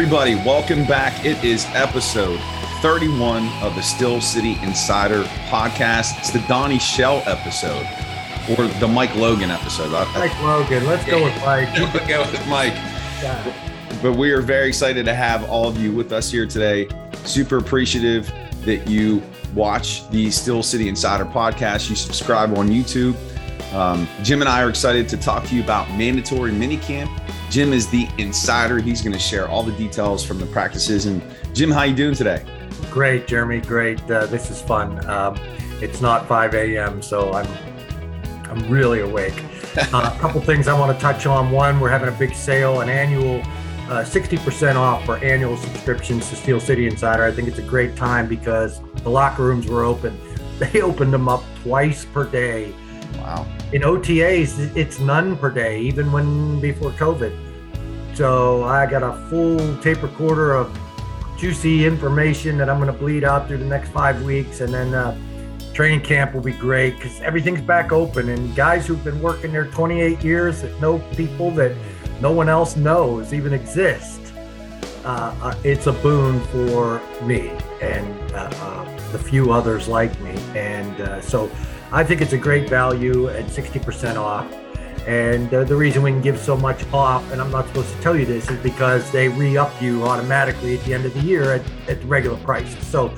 Everybody, welcome back. It is episode 31 of the Steel City Insider podcast. It's the Donnie Shell episode or the Mike Logan episode. Mike Logan. Let's go with Mike. We'll go with Mike. Yeah. But we are very excited to have all of you with us here today. Super appreciative that you watch the Steel City Insider podcast. You subscribe on YouTube. Um, Jim and I are excited to talk to you about mandatory minicamp. Jim is the insider. He's going to share all the details from the practices. And Jim, how you doing today? Great, Jeremy. Great. Uh, this is fun. Um, it's not 5 a.m., so I'm I'm really awake. Uh, a couple things I want to touch on. One, we're having a big sale, an annual uh, 60% off for annual subscriptions to Steel City Insider. I think it's a great time because the locker rooms were open. They opened them up twice per day. Wow. In OTAs, it's none per day, even when before COVID. So I got a full tape recorder of juicy information that I'm going to bleed out through the next five weeks, and then uh, training camp will be great because everything's back open. And guys who've been working there 28 years that know people that no one else knows even exist. Uh, uh, it's a boon for me and uh, uh, the few others like me. And uh, so I think it's a great value at 60% off. And uh, the reason we can give so much off, and I'm not supposed to tell you this, is because they re up you automatically at the end of the year at, at the regular price. So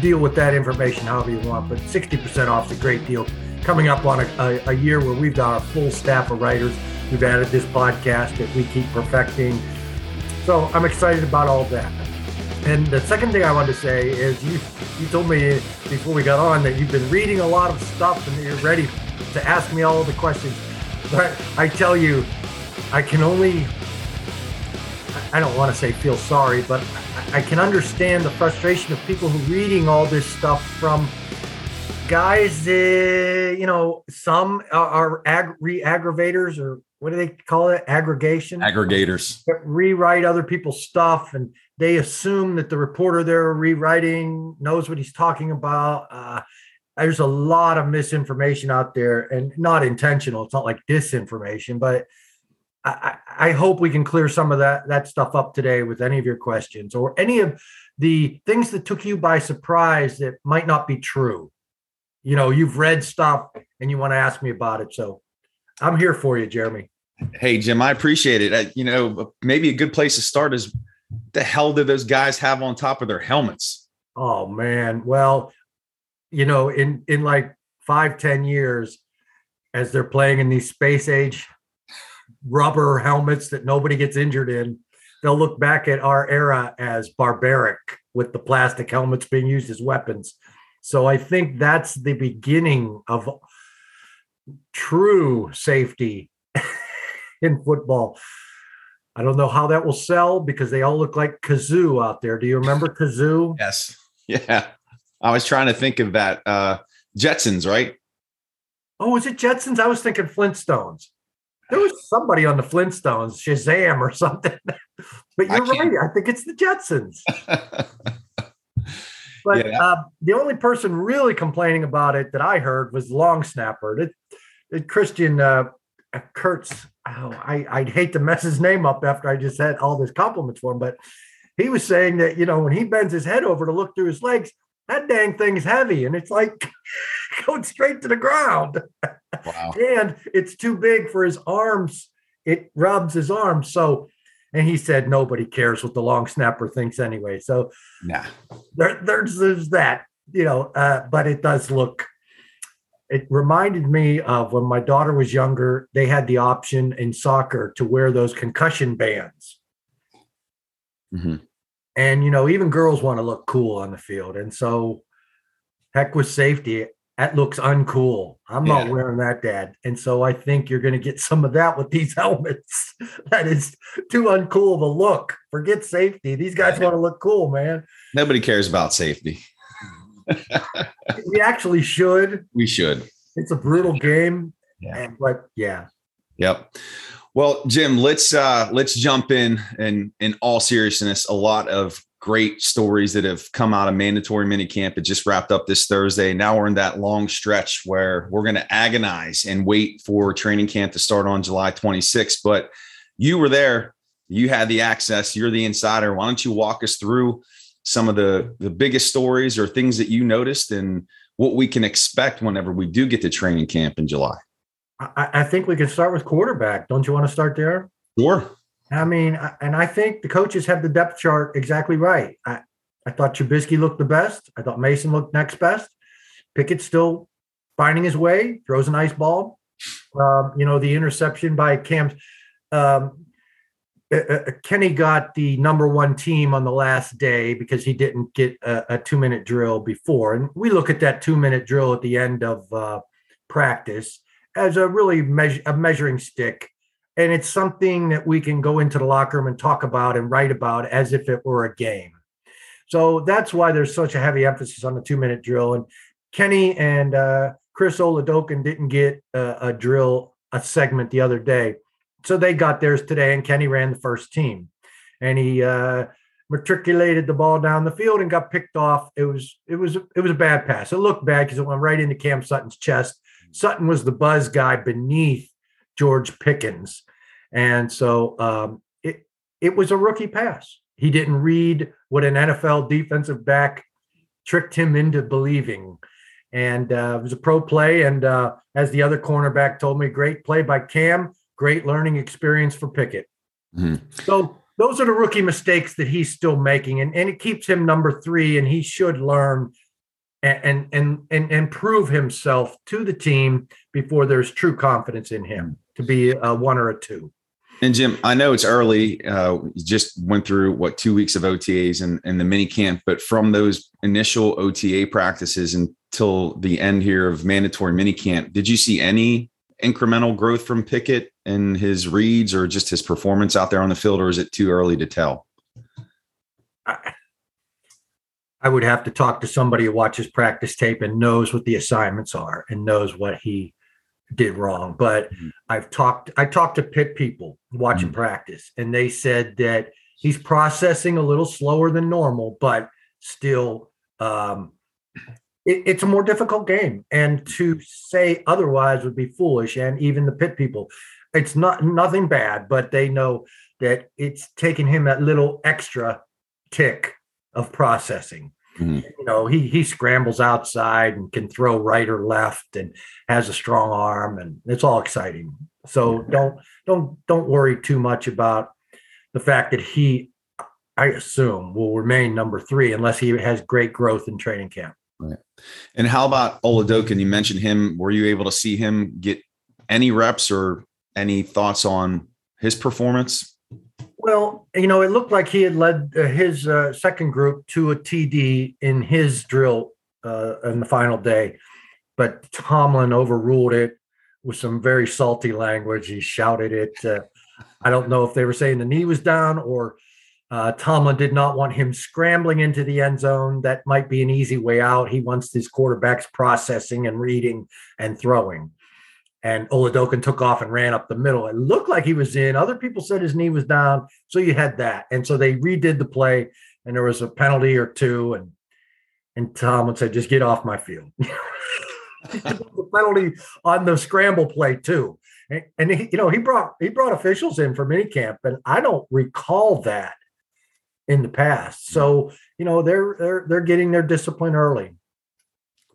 deal with that information however you want, but 60% off is a great deal. Coming up on a, a, a year where we've got a full staff of writers, we've added this podcast that we keep perfecting. So I'm excited about all that. And the second thing I want to say is you you told me before we got on that you've been reading a lot of stuff and that you're ready to ask me all the questions. But I tell you, I can only I don't want to say feel sorry, but I can understand the frustration of people who reading all this stuff from guys. Uh, you know, some are, are ag- re-aggravators or what do they call it? Aggregation. Aggregators. that rewrite other people's stuff and they assume that the reporter they're rewriting knows what he's talking about. Uh, there's a lot of misinformation out there and not intentional it's not like disinformation but I, I I hope we can clear some of that that stuff up today with any of your questions or any of the things that took you by surprise that might not be true. You know you've read stuff and you want to ask me about it so i'm here for you jeremy. Hey, Jim, I appreciate it. Uh, you know, maybe a good place to start is the hell do those guys have on top of their helmets? Oh man. Well, you know, in in like five, ten years, as they're playing in these space age rubber helmets that nobody gets injured in, they'll look back at our era as barbaric with the plastic helmets being used as weapons. So I think that's the beginning of true safety in football. I don't know how that will sell because they all look like Gazoo out there. Do you remember Gazoo? Yes. Yeah. I was trying to think of that. Uh, Jetsons, right? Oh, is it Jetsons? I was thinking Flintstones. There was somebody on the Flintstones, Shazam or something. but you're can't- right. I think it's the Jetsons. But Yeah. uh, the only person really complaining about it that I heard was Long Snapper. It, it Christian uh, Kurtz. Oh, I, I'd hate to mess his name up after I just had all these compliments for him, but he was saying that you know when he bends his head over to look through his legs, that dang thing's heavy, and it's like going straight to the ground, wow. and it's too big for his arms. It rubs his arms, so. And he said nobody cares what the long snapper thinks anyway. So Nah. there, there's, there's that, you know, uh, but it does look. It reminded me of when my daughter was younger. They had the option in soccer to wear those concussion bands, Mhm. and you know, even girls want to look cool on the field, and so, heck with safety. That looks uncool. I'm not wearing that, Dad. And so I think you're going to get some of that with these helmets. that is too uncool of a look. Forget safety. These guys want to look cool, man. Nobody cares about safety. We actually should. We should. It's a brutal game. Yeah. And, but yeah. Yep. Well, Jim, let's uh let's jump in and in all seriousness, a lot of great stories that have come out of mandatory minicamp. It just wrapped up this Thursday. Now we're in that long stretch where we're going to agonize and wait for training camp to start on July 26th. But you were there you had the access, you're the insider. Why don't you walk us through some of the the biggest stories or things that you noticed and what we can expect whenever we do get to training camp in July? I, I think we can start with quarterback. Don't you want to start there? Sure. I mean, and I think the coaches have the depth chart exactly right. I, I thought Trubisky looked the best. I thought Mason looked next best. Pickett's still finding his way, throws a nice ball. Um, you know, the interception by Cam. Um, uh, uh, Kenny got the number one team on the last day because he didn't get a, a two minute drill before. And we look at that two minute drill at the end of uh, practice as a really measure, a measuring stick. And it's something that we can go into the locker room and talk about and write about as if it were a game. So that's why there's such a heavy emphasis on the two minute drill. And Kenny and uh, Chris Oladokun didn't get a, a drill, a segment the other day so they got theirs today, and Kenny ran the first team, and he uh, matriculated the ball down the field and got picked off. It was it was it was a bad pass. It looked bad because it went right into Cam Sutton's chest. Sutton was the buzz guy beneath George Pickens, and so um, it it was a rookie pass. He didn't read what an NFL defensive back tricked him into believing. And uh, it was a pro play. And uh, as the other cornerback told me, great play by Cam great learning experience for Pickett. Mm-hmm. So those are the rookie mistakes that he's still making, and, and it keeps him number three, and he should learn and and and and prove himself to the team before there's true confidence in him to be a one or a two. And Jim, I know it's early. Uh, just went through what two weeks of OTAs and, and the mini camp, but from those initial OTA practices until the end here of mandatory mini camp, did you see any incremental growth from Pickett and his reads or just his performance out there on the field, or is it too early to tell? I, would have to talk to somebody who watches practice tape and knows what the assignments are and knows what he did wrong. But mm-hmm. I've talked I talked to Pitt people watching mm-hmm. practice, and they said that he's processing a little slower than normal, but still um, it, it's a more difficult game. And to say otherwise would be foolish. And even the Pitt people, it's not nothing bad, but they know that it's taking him that little extra tick of processing. Mm-hmm. You know, he he scrambles outside and can throw right or left and has a strong arm and it's all exciting. So don't don't don't worry too much about the fact that he I assume will remain number 3 unless he has great growth in training camp. Right. And how about Oladokun? You mentioned him. Were you able to see him get any reps or any thoughts on his performance? Well, you know, it looked like he had led uh, his uh, second group to a TD in his drill uh, in the final day, but Tomlin overruled it with some very salty language. He shouted it. Uh, I don't know if they were saying the knee was down or uh, Tomlin did not want him scrambling into the end zone. That might be an easy way out. He wants his quarterbacks processing and reading and throwing. And Oladokun took off and ran up the middle. It looked like he was in. Other people said his knee was down. So you had that. And so they redid the play, and there was a penalty or two. And and Tomlin said, just get off my field. the penalty on the scramble play, too. And, and he, you know, he brought he brought officials in for minicamp, and I don't recall that in the past. So you know they're they're they're getting their discipline early.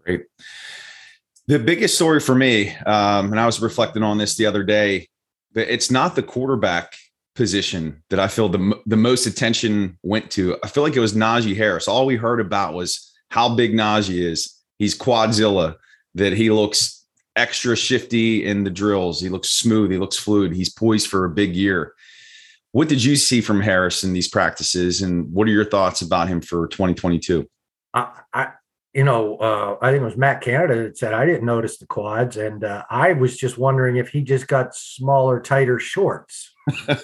Great. The biggest story for me, um, and I was reflecting on this the other day, but it's not the quarterback position that I feel the the most attention went to. I feel like it was Najee Harris. All we heard about was how big Najee is. He's quadzilla. That he looks extra shifty in the drills. He looks smooth. He looks fluid. He's poised for a big year. What did you see from Harris in these practices, and what are your thoughts about him for 2022? I, I you know, uh, I think it was Matt Canada that said I didn't notice the quads, and uh, I was just wondering if he just got smaller, tighter shorts. I,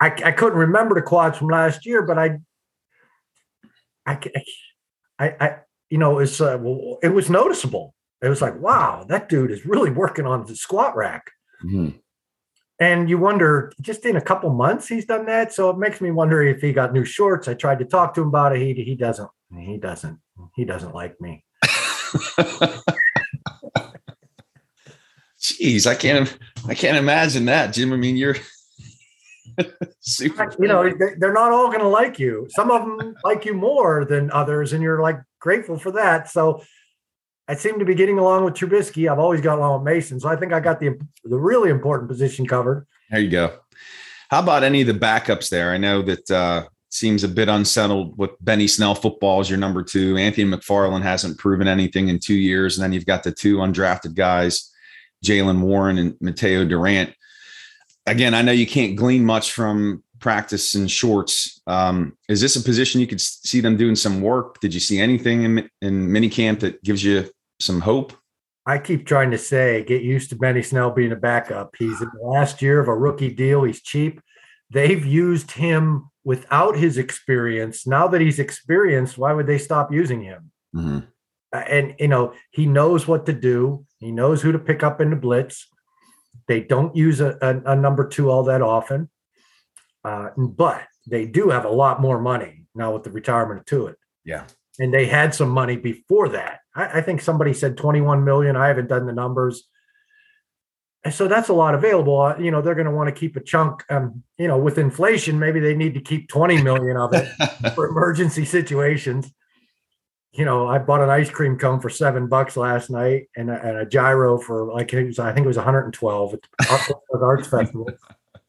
I couldn't remember the quads from last year, but I, I, I, I you know, it's uh, well, it was noticeable. It was like, wow, that dude is really working on the squat rack. Mm-hmm. And you wonder, just in a couple months, he's done that. So it makes me wonder if he got new shorts. I tried to talk to him about it. He he doesn't. He doesn't. He doesn't like me. Jeez, I can't. I can't imagine that, Jim. I mean, you're Super. You know, they're not all going to like you. Some of them like you more than others, and you're like grateful for that. So I seem to be getting along with Trubisky. I've always got along with Mason, so I think I got the the really important position covered. There you go. How about any of the backups there? I know that uh, seems a bit unsettled with Benny Snell football as your number two. Anthony McFarland hasn't proven anything in two years, and then you've got the two undrafted guys, Jaylen Warren and Mateo Durant. Again, I know you can't glean much from practice in shorts. Um, is this a position you could see them doing some work? Did you see anything in, in minicamp that gives you some hope? I keep trying to say, get used to Benny Snell being a backup. He's in the last year of a rookie deal. He's cheap. They've used him without his experience. Now that he's experienced, why would they stop using him? Mm-hmm. And you know, he knows what to do. He knows who to pick up in the blitz. They don't use a, a, a number two all that often, uh, but they do have a lot more money now with the retirement of Tuitt. Yeah, and they had some money before that. I, I think somebody said 21 million. I haven't done the numbers. And so that's a lot available. Uh, you know, they're going to want to keep a chunk. Um, you know, with inflation, maybe they need to keep 20 million of it for emergency situations. You know, I bought an ice cream cone for seven bucks last night and a, and a gyro for like it was, I think it was 112 at the Arts Festival.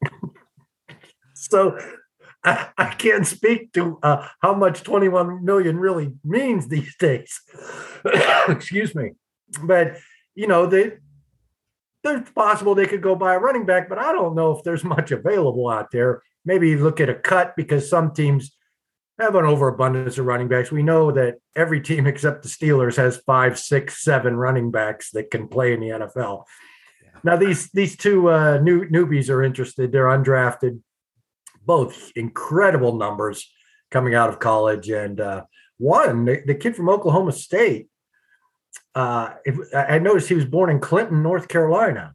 so I, I, can't speak to uh, how much 21 million really means these days. Excuse me, but you know they there's possible they could go buy a running back, but I don't know if there's much available out there. Maybe look at a cut because some teams have an overabundance of running backs. We know that every team except the Steelers has five, six, seven running backs that can play in the NFL. Now these these two uh, new newbies are interested. They're undrafted, both incredible numbers coming out of college, and uh, one the, the kid from Oklahoma State uh, if, I noticed he was born in Clinton, North Carolina.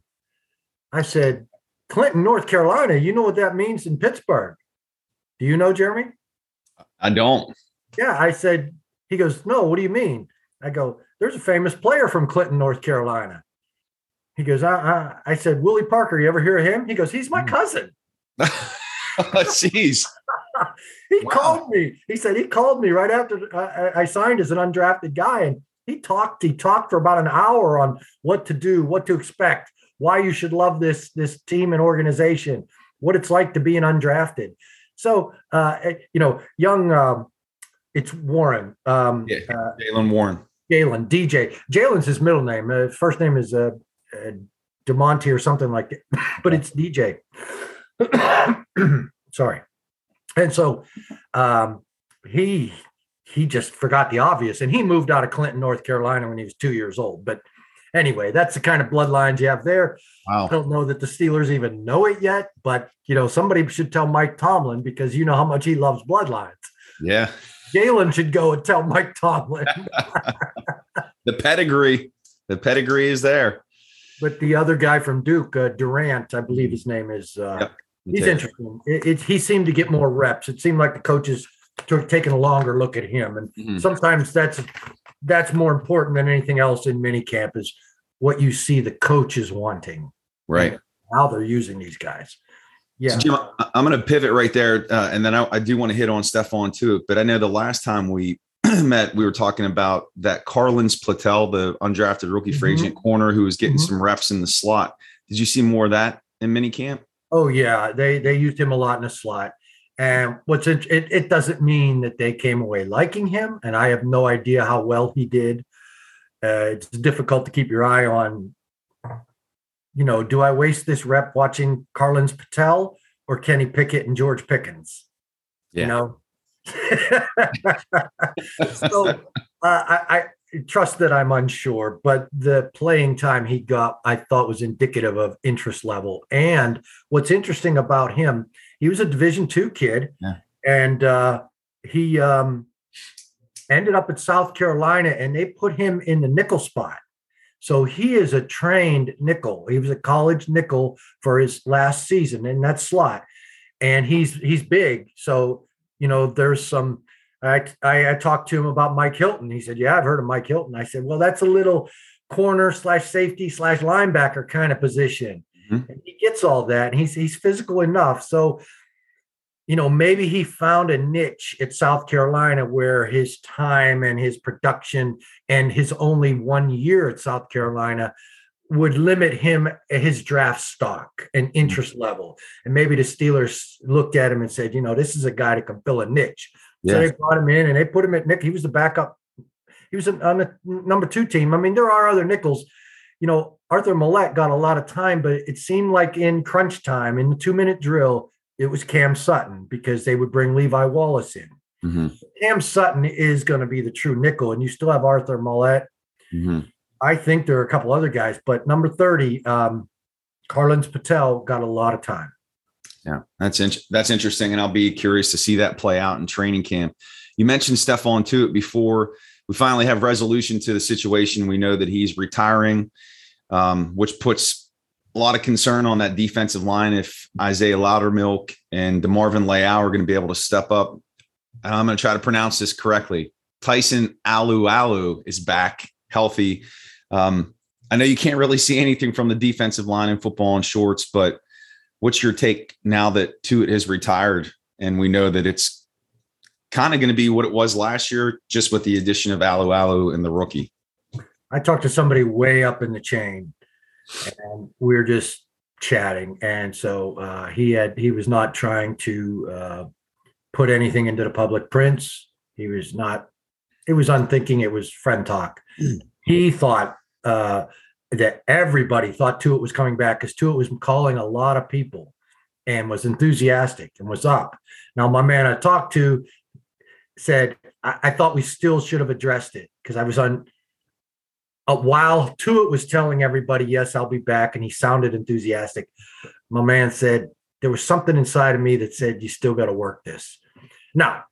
I said, Clinton, North Carolina, you know what that means in Pittsburgh. Do you know, Jeremy? I don't. Yeah, I said, he goes, No, what do you mean? I go, There's a famous player from Clinton, North Carolina. He goes, I, I, I said, Willie Parker, you ever hear of him? He goes, He's my hmm. cousin. Jeez. he wow. called me. He said he called me right after I, I signed as an undrafted guy. And he talked he talked for about an hour on what to do what to expect why you should love this this team and organization what it's like to be an undrafted so uh eh, you know young um it's warren um yeah, uh, warren jalen dj jalen's his middle name uh, first name is uh, uh demonte or something like that but it's dj sorry and so um he he just forgot the obvious and he moved out of Clinton, North Carolina when he was two years old. But anyway, that's the kind of bloodlines you have there. Wow. I don't know that the Steelers even know it yet, but you know, somebody should tell Mike Tomlin because you know how much he loves bloodlines. Yeah. Galen should go and tell Mike Tomlin. the pedigree, the pedigree is there. But the other guy from Duke, uh, Durant, I believe his name is. Uh, yep. He's interesting. It, it, he seemed to get more reps. It seemed like the coaches – took taking a longer look at him. And mm-hmm. sometimes that's that's more important than anything else in minicamp is what you see the coaches wanting. Right. How they're using these guys. Yeah. So Jim, I'm going to pivot right there. Uh, and then I, I do want to hit on Stephon too. But I know the last time we met, we were talking about that Carlins Platel, the undrafted rookie free agent mm-hmm. corner who was getting mm-hmm. some reps in the slot. Did you see more of that in minicamp? Oh yeah, they they used him a lot in the slot. And what's it, it, it doesn't mean that they came away liking him. And I have no idea how well he did. Uh, it's difficult to keep your eye on. You know, do I waste this rep watching Carlins Platel or Kenny Pickett and George Pickens? Yeah. You know, so uh, I, I, trust that I'm unsure, but the playing time he got, I thought was indicative of interest level. And what's interesting about him he was a Division two kid, yeah. and uh, he um, ended up at South Carolina, and they put him in the nickel spot. So he is a trained nickel. He was a college nickel for his last season in that slot, and he's he's big. So you know, there's some. I, I, I talked to him about Mike Hilton. He said, "Yeah, I've heard of Mike Hilton." I said, "Well, that's a little corner slash safety slash linebacker kind of position." Mm-hmm. he gets all that, and he's he's physical enough. So you know, maybe he found a niche at South Carolina where his time and his production and his only one year at South Carolina would limit him his draft stock and mm-hmm. interest level. And maybe the Steelers looked at him and said, you know, this is a guy that can fill a niche. Yes. So they brought him in and they put him at Nick. He was the backup. He was on the number two team. I mean, there are other nickels. You know, Arthur Maulet got a lot of time, but it seemed like in crunch time, in the two minute drill, it was Cam Sutton because they would bring Levi Wallace in. Mm-hmm. Cam Sutton is going to be the true nickel, and you still have Arthur Maulet. Mm-hmm. I think there are a couple other guys, but number 30, um, Carlins Platel got a lot of time. Yeah, that's in- that's interesting, and I'll be curious to see that play out in training camp. You mentioned Stephon Tuitt before. We finally have resolution to the situation. We know that he's retiring, um, which puts a lot of concern on that defensive line. If Isaiah Loudermilk and DeMarvin Leal are going to be able to step up, and I'm going to try to pronounce this correctly. Tyson Alualu is back healthy. Um, I know you can't really see anything from the defensive line in football and shorts, but what's your take now that Tuitt has retired and we know that it's kind of going to be what it was last year, just with the addition of Alualu and the rookie? I talked to somebody way up in the chain, and we are just chatting, and so uh, he had he was not trying to uh, put anything into the public prints. He was not. It was unthinking. It was friend talk. Mm. He thought uh, that everybody thought Tuitt was coming back because Tuitt was calling a lot of people and was enthusiastic and was up. Now, my man I talked to said, I, I thought we still should have addressed it because I was on. Uh, while Tuitt was telling everybody, yes, I'll be back, and he sounded enthusiastic, my man said, there was something inside of me that said, you still got to work this. Now,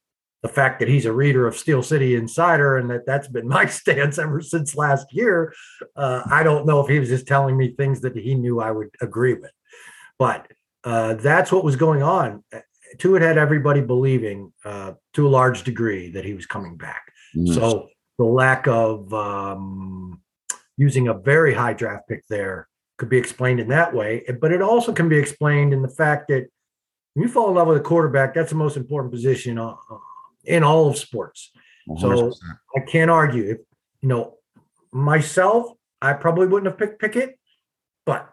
the fact that he's a reader of Steel City Insider and that that's been my stance ever since last year. Uh, I don't know if he was just telling me things that he knew I would agree with, but uh, that's what was going on. Tuitt had everybody believing uh, to a large degree that he was coming back. Mm-hmm. So the lack of um, using a very high draft pick there could be explained in that way, but it also can be explained in the fact that when you fall in love with a quarterback, that's the most important position uh, in all of sports. 100%. So I can't argue. If you know myself, I probably wouldn't have picked Pickett, but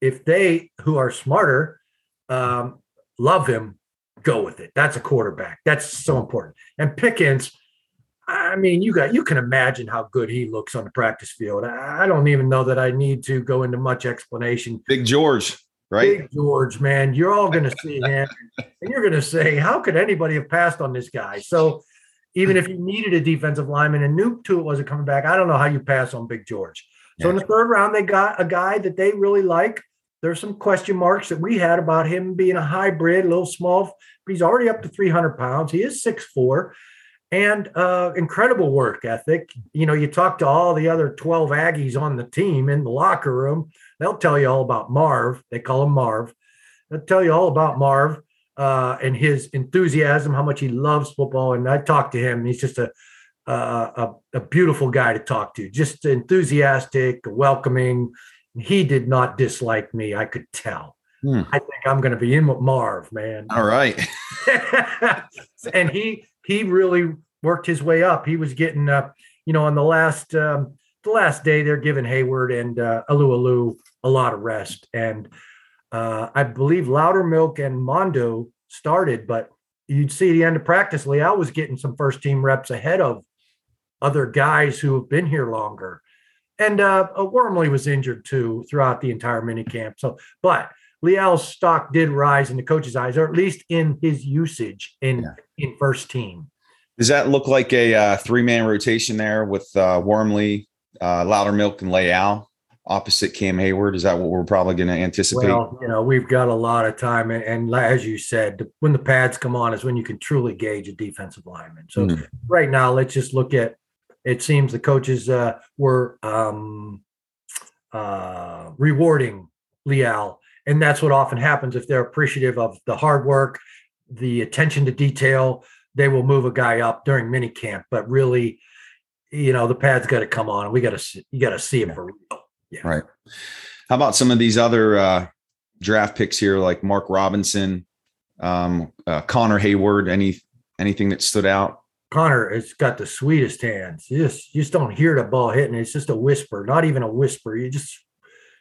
if they who are smarter um, love him, go with it. That's a quarterback. That's so important. And Pickens, I mean, you got you can imagine how good he looks on the practice field. I don't even know that I need to go into much explanation. Big George right? Big George, man, you're all going to see him, and you're going to say, "How could anybody have passed on this guy?" So, even if you needed a defensive lineman and knew Tuitt wasn't coming back, I don't know how you pass on Big George. So yeah. in the third round, they got a guy that they really like. There's some question marks that we had about him being a hybrid, a little small, but he's already up to 300 pounds. He is six four, and uh, incredible work ethic. You know, you talk to all the other 12 Aggies on the team in the locker room, they'll tell you all about Marv. They call him Marv. They'll tell you all about Marv uh, and his enthusiasm, how much he loves football. And I talked to him. He's just a, a, a beautiful guy to talk to, just enthusiastic, welcoming. He did not dislike me. I could tell. Hmm. I think I'm going to be in with Marv, man. All right. and he he really worked his way up. He was getting, uh, you know, on the last um, the last day they're giving Heyward and uh, Alualu a lot of rest, and uh, I believe Loudermilk and Mondo started, but you'd see the end of practice. Leal was getting some first team reps ahead of other guys who have been here longer. And uh, Wormley was injured too throughout the entire mini camp. So, but Leal's stock did rise in the coach's eyes, or at least in his usage in yeah. in first team. Does that look like a uh, three man rotation there with uh, Wormley, uh, Loudermilk, and Leal opposite Cam Heyward? Is that what we're probably going to anticipate? Well, you know, we've got a lot of time, and, and, as you said, when the pads come on is when you can truly gauge a defensive lineman. So mm-hmm. right now, let's just look at. It seems the coaches uh, were um, uh, rewarding Leal and that's what often happens if they're appreciative of the hard work the attention to detail they will move a guy up during mini camp but really you know the pad's got to come on and we got to you got to see him for real yeah right how about some of these other uh draft picks here like mark robinson Um, uh, Connor Heyward? any anything that stood out? Connor has got the sweetest hands. You just you just don't hear the ball hitting. It's just a whisper, not even a whisper. You just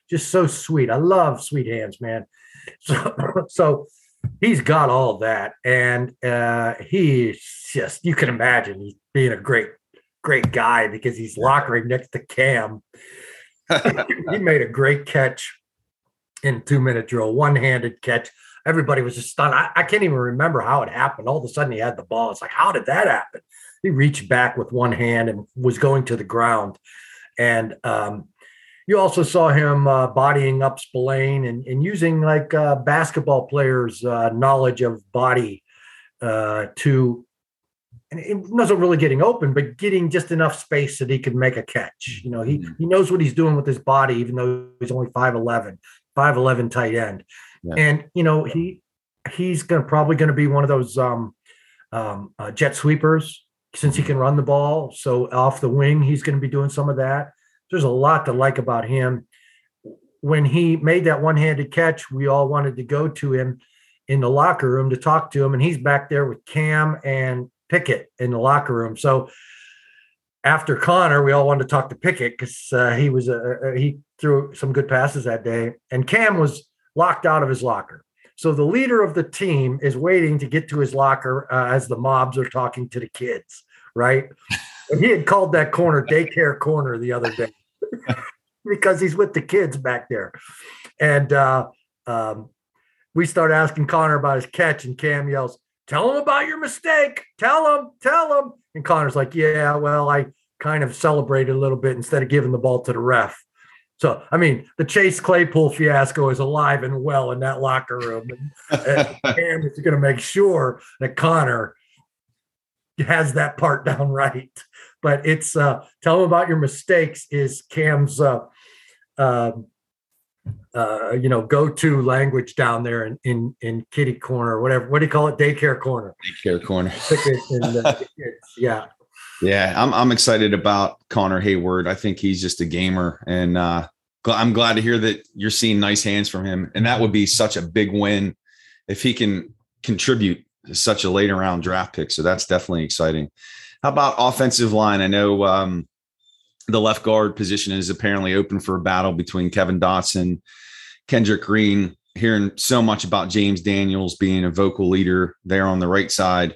just so sweet. I love sweet hands, man. So so he's got all that, and uh, he's just you can imagine he's being a great great guy because he's lockering next to Cam. He made a great catch in two minute drill, one handed catch. Everybody was just stunned. I, I, can't even remember how it happened. All of a sudden, he had the ball. It's like, how did that happen? He reached back with one hand and was going to the ground. And um, you also saw him uh, bodying up Spillane and, and using like uh, basketball players' uh, knowledge of body uh, to and it wasn't really getting open, but getting just enough space that he could make a catch. You know, he mm-hmm. he knows what he's doing with his body, even though he's only 5'11, 5'11 tight end. Yeah. And you know, he he's gonna probably gonna be one of those um, um, uh, jet sweepers since he can run the ball. So off the wing, he's gonna be doing some of that. There's a lot to like about him. When he made that one-handed catch, we all wanted to go to him in the locker room to talk to him, and he's back there with Cam and Pickett in the locker room. So after Connor, we all wanted to talk to Pickett because uh, he was a, he threw some good passes that day, and Cam was locked out of his locker. So the leader of the team is waiting to get to his locker uh, as the mobs are talking to the kids, right? And he had called that corner daycare corner the other day because he's with the kids back there, and uh, um, we start asking Connor about his catch, and Cam yells, tell him about your mistake. Tell him, tell him. And Connor's like, yeah, well, I kind of celebrated a little bit instead of giving the ball to the ref. So, I mean, the Chase Claypool fiasco is alive and well in that locker room. And, and Cam is going to make sure that Connor has that part down right. But it's uh, tell him about your mistakes is Cam's uh, um, uh, you know, go-to language down there in, in in kitty corner, whatever. What do you call it? Daycare corner. Daycare corner. yeah. Yeah, I'm I'm excited about Connor heyward I think he's just a gamer, and uh, I'm glad to hear that you're seeing nice hands from him. And that would be such a big win if he can contribute to such a later round draft pick. So that's definitely exciting. How about offensive line? I know um, the left guard position is apparently open for a battle between Kevin Dotson, Kendrick Green. Hearing so much about James Daniels being a vocal leader there on the right side.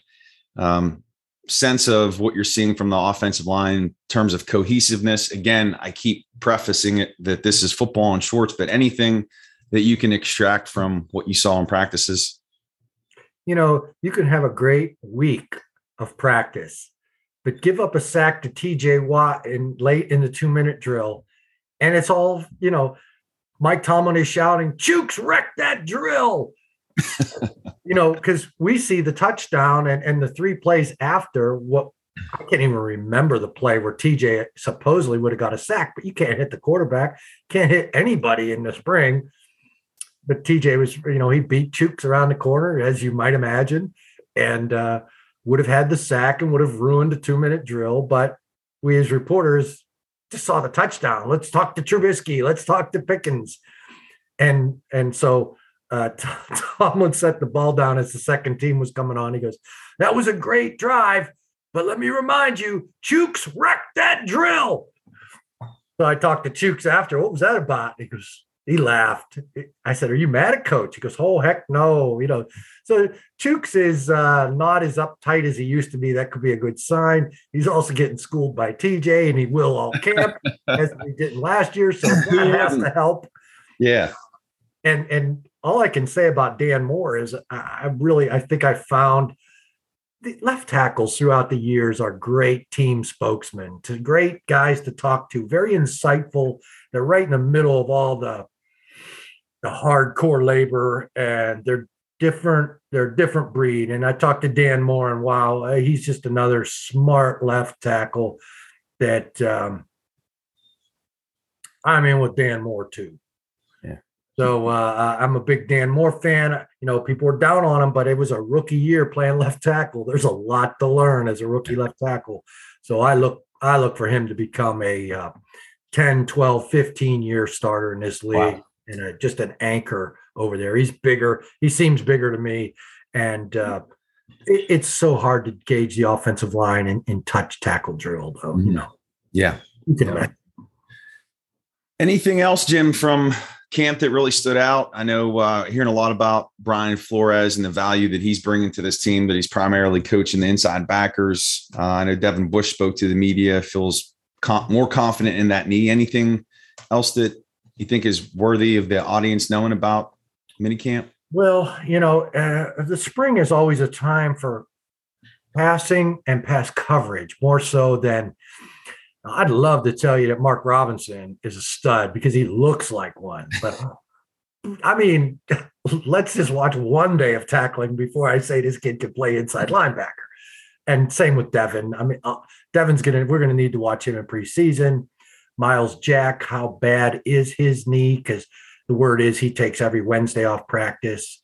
Um, sense of what you're seeing from the offensive line in terms of cohesiveness. Again, I keep prefacing it that this is football and shorts, but anything that you can extract from what you saw in practices? You know, you can have a great week of practice but give up a sack to TJ Watt in late in the two minute drill. And it's all, you know, Mike Tomlin is shouting, Chuks, wreck that drill. you know, because we see the touchdown and, and the three plays after what I can't even remember the play where TJ supposedly would have got a sack, but you can't hit the quarterback, can't hit anybody in the spring. But TJ was, you know, he beat Chuks around the corner, as you might imagine. And uh, would have had the sack and would have ruined a two minute drill. But we as reporters just saw the touchdown. Let's talk to Trubisky. Let's talk to Pickens. And and so uh, Tomlin set the ball down as the second team was coming on. He goes, "That was a great drive, but let me remind you, Chuks wrecked that drill." So I talked to Chuks after. What was that about? He goes, he laughed. I said, "Are you mad at coach?" He goes, "Oh heck no!" You know. So Chuks is uh, not as uptight as he used to be. That could be a good sign. He's also getting schooled by TJ, and he will all camp as he didn't last year. So that has to help. Yeah. And and all I can say about Dan Moore is I really I think I found the left tackles throughout the years are great team spokesmen, to great guys to talk to, very insightful. They're right in the middle of all the the hardcore labor and they're different they're a different breed. And i talked to dan moore and wow uh, he's just another smart left tackle that um i'm in with dan moore too. Yeah. So uh, i'm a big dan moore fan. You know people were down on him but it was a rookie year playing left tackle. There's a lot to learn as a rookie left tackle. So i look i look for him to become a uh, 10 12 15 year starter in this league. wow and a, just an anchor over there. He's bigger. He seems bigger to me. And uh, it, it's so hard to gauge the offensive line in, in touch tackle drill, though. You know, Yeah. you Yeah. Anything else, Jim, from camp that really stood out? I know uh, hearing a lot about Brian Flores and the value that he's bringing to this team, that he's primarily coaching the inside backers. Uh, I know Devin Bush spoke to the media, feels com- more confident in that knee. Anything else that you think is worthy of the audience knowing about minicamp? Well, you know, uh, the spring is always a time for passing and pass coverage more so than I'd love to tell you that Mark Robinson is a stud because he looks like one. But I mean, let's just watch one day of tackling before I say this kid could play inside linebacker. And same with Devin. I mean, uh, Devin's gonna we're gonna need to watch him in preseason. Myles Jack, how bad is his knee? Because the word is he takes every Wednesday off practice.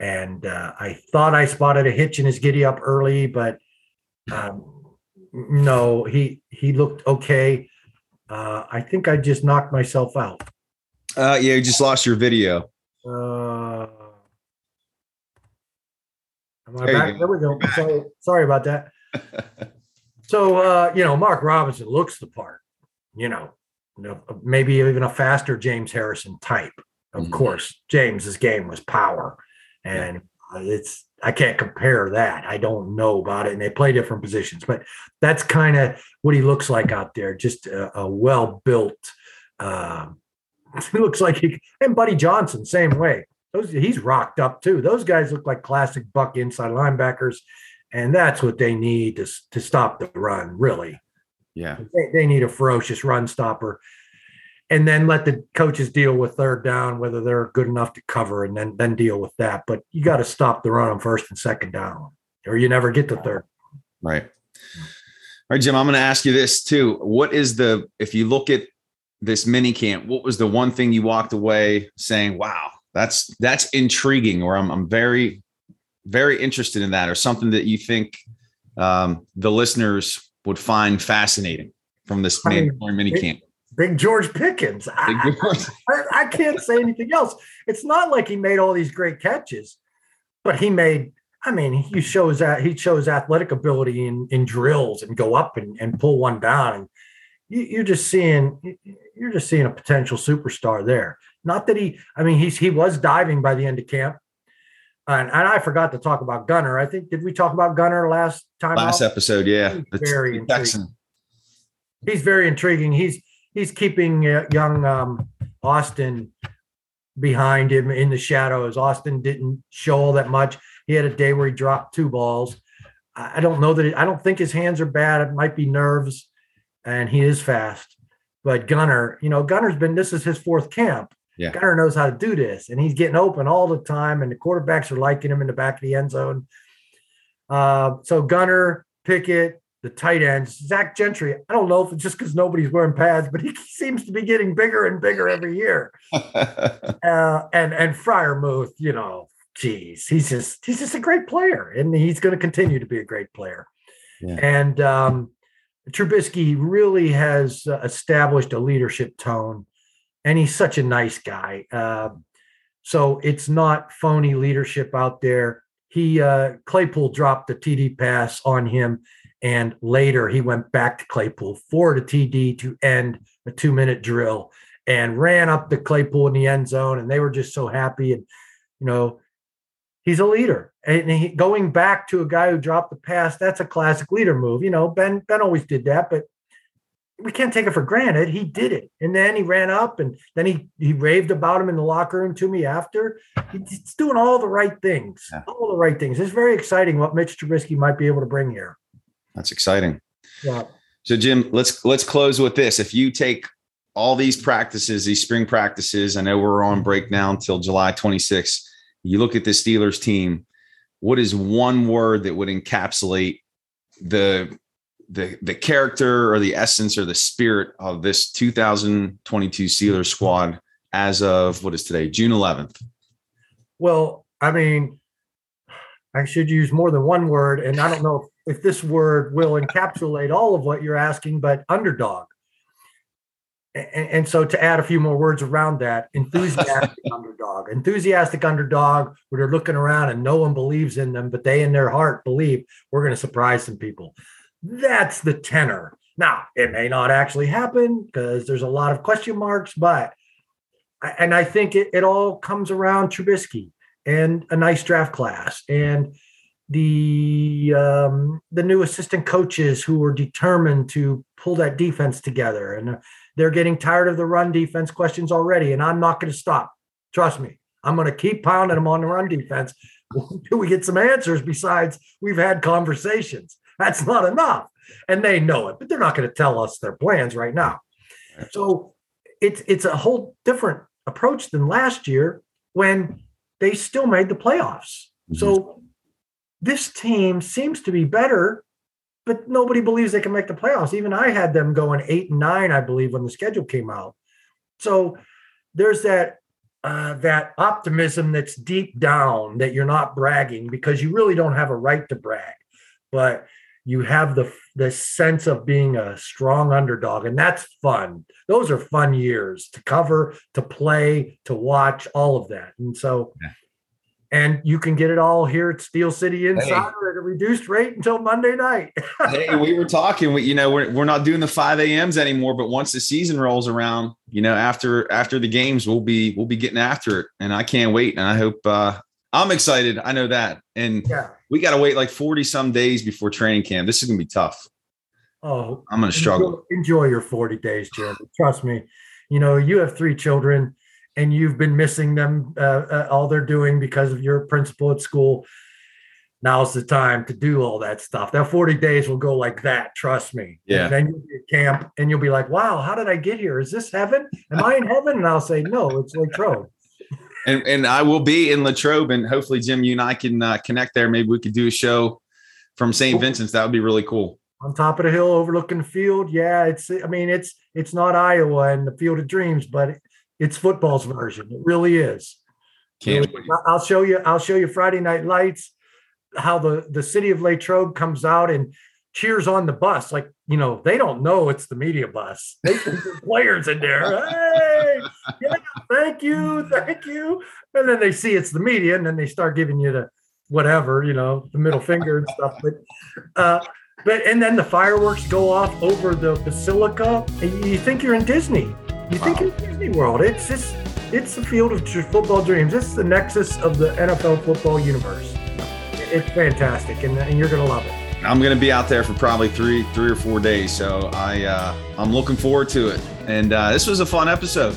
And uh, I thought I spotted a hitch in his giddy up early, but um, no, he he looked okay. Uh, I think I just knocked myself out. Uh, yeah, you just lost your video. Uh, am I There back? There we go. Sorry, sorry about that. So uh, you know, Mark Robinson looks the part. You know, maybe even a faster James Harrison type. Of Mhm. course, James's game was power, and uh, it's I can't compare that. I don't know about it, and they play different positions, but that's kind of what he looks like out there. Just a, a well built. Um, he looks like he and Buddy Johnson same way. Those he's rocked up too. Those guys look like classic Buck inside linebackers, and that's what they need to to stop the run. Really, Yeah. they, they need a ferocious run stopper, and then let the coaches deal with third down whether they're good enough to cover, and then then deal with that. But you got to stop the run on first and second down, or you never get to third. Right. All right, Jim, I'm going to ask you this too. What is the, if you look at this mini camp, what was the one thing you walked away saying, wow, that's, that's intriguing, or I'm, I'm very, very interested in that, or something that you think um, the listeners would find fascinating from this I mean, mandatory mini camp? Big George Pickens. I- I, I can't say anything else. It's not like he made all these great catches, but he made. I mean, he shows that he shows athletic ability in, in drills and go up and, and pull one down, and you, you're just seeing you're just seeing a potential superstar there. Not that he. I mean, he's he was diving by the end of camp, and, and I forgot to talk about Gunner. I think did we talk about Gunner last time? Last out? episode, yeah. He's very. Texan. he's very intriguing. He's he's keeping uh, young um, Austin behind him in the shadows. Austin didn't show all that much. He had a day where he dropped two balls. I I don't know that. It, I don't think his hands are bad. It might be nerves, and he is fast. But Gunner, you know, Gunner's been. This is his fourth camp. Yeah. Gunner knows how to do this, and he's getting open all the time. And the quarterbacks are liking him in the back of the end zone. Uh, so Gunner, Pickett, the tight ends, Zach Gentry. I don't know if it's just because nobody's wearing pads, but he seems to be getting bigger and bigger every year. Uh, and and Freiermuth, you know, geez, he's just he's just a great player, and he's going to continue to be a great player. Yeah. And um, Trubisky really has uh, established a leadership tone, and he's such a nice guy. Uh, so it's not phony leadership out there. He uh, Claypool dropped the TD pass on him, and later he went back to Claypool for the TD to end a two minute drill and ran up the Claypool in the end zone, and they were just so happy. And you know, he's a leader, and he, going back to a guy who dropped the pass, that's a classic leader move. You know, Ben Ben always did that, but we can't take it for granted. He did it, and then he ran up, and then he he raved about him in the locker room to me after. He's doing all the right things, Yeah. all the right things. It's very exciting what Mitch Trubisky might be able to bring here. That's exciting. Yeah. So Jim, let's let's close with this. If you take all these practices, these spring practices, I know we're on break now until July 26th. You look at the Steelers team, what is one word that would encapsulate the the the character or the essence or the spirit of this 2022 Steelers squad as of what is today, June 11th? Well, I mean, I should use more than one word, and I don't know if this word will encapsulate all of what you're asking, but underdog. and, and, so to add a few more words around that, enthusiastic underdog, enthusiastic underdog, where they're looking around and no one believes in them, but they in their heart believe we're going to surprise some people. That's the tenor. Now, it may not actually happen because there's a lot of question marks, but and I think it, it all comes around Trubisky and a nice draft class and the um, the new assistant coaches who were determined to pull that defense together. And they're getting tired of the run defense questions already and i'm not going to stop. Trust me i'm going to keep pounding them on the run defense until we get some answers besides we've had conversations that's not enough and they know it but they're not going to tell us their plans right now so it's it's a whole different approach than last year when they still made the playoffs mm-hmm. so this team seems to be better, but nobody believes they can make the playoffs. Even I had them going eight and nine, I believe, when the schedule came out. So there's that uh, that optimism that's deep down that you're not bragging because you really don't have a right to brag, but you have the the sense of being a strong underdog, and that's fun. Those are fun years to cover, to play, to watch, all of that. And so, yeah and you can get it all here at Steel City Insider hey. at a reduced rate until Monday night. hey, we were talking. We, you know, we're we're not doing the five a.m.s anymore, but once the season rolls around, you know, after after the games, we'll be we'll be getting after it, and I can't wait. And I hope uh, I'm excited. I know that, and yeah. we got to wait like forty some days before training camp. This is gonna be tough. Oh, I'm gonna struggle. Enjoy, enjoy your forty days, Jim. Trust me. You know, you have three children and you've been missing them uh, uh, all they're doing because of your principal at school now's the time to do all that stuff that 40 days will go like that trust me yeah and then you'll be at camp and you'll be like wow how did i get here is this heaven am i in heaven and i'll say no it's latrobe and and i will be in latrobe and hopefully jim you and i can uh, connect there maybe we could do a show from st vincent's that would be really cool on top of the hill overlooking the field yeah it's i mean it's it's not iowa and the field of dreams but it's football's version. It really is. Can't really, I'll show you. I'll show you Friday Night Lights. How the the city of Latrobe comes out and cheers on the bus. Like you know, they don't know it's the media bus. They think players in there. Hey, yeah, thank you, thank you. And then they see it's the media, and then they start giving you the whatever, you know, the middle finger and stuff. But uh, but and then the fireworks go off over the basilica, and you think you're in Disney. You think it's Disney World? It's just it's the field of football dreams. It's the nexus of the NFL football universe. It's fantastic, and, and you're gonna love it. I'm gonna be out there for probably three three or four days, so I uh, I'm looking forward to it. And uh, this was a fun episode.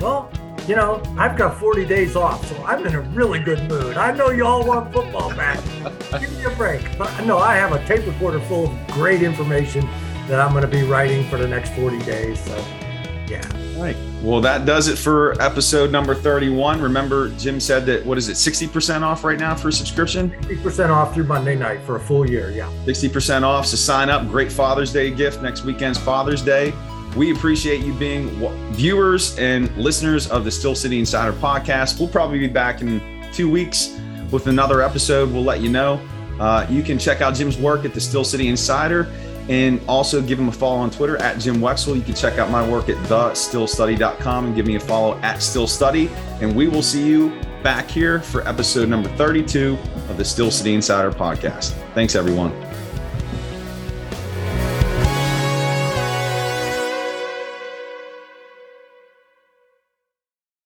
Well, you know, I've got 40 days off, so I'm in a really good mood. I know you all want football back. Give me a break. But no, I have a tape recorder full of great information that I'm going to be writing for the next 40 days. So yeah. All right. Well, that does it for episode number 31. Remember, Jim said that, what is it, 60% off right now for a subscription? 60% off through Monday night for a full year. Yeah. 60% off. So sign up. Great Father's Day gift. Next weekend's Father's Day. We appreciate you being viewers and listeners of the Steel City Insider podcast. We'll probably be back in two weeks with another episode. We'll let you know. Uh, you can check out Jim's work at the Steel City Insider and also give him a follow on Twitter at Jim Wexell. You can check out my work at thesteelstudy.com and give me a follow at Steel Study. And we will see you back here for episode number 32 of the Steel City Insider podcast. Thanks, everyone.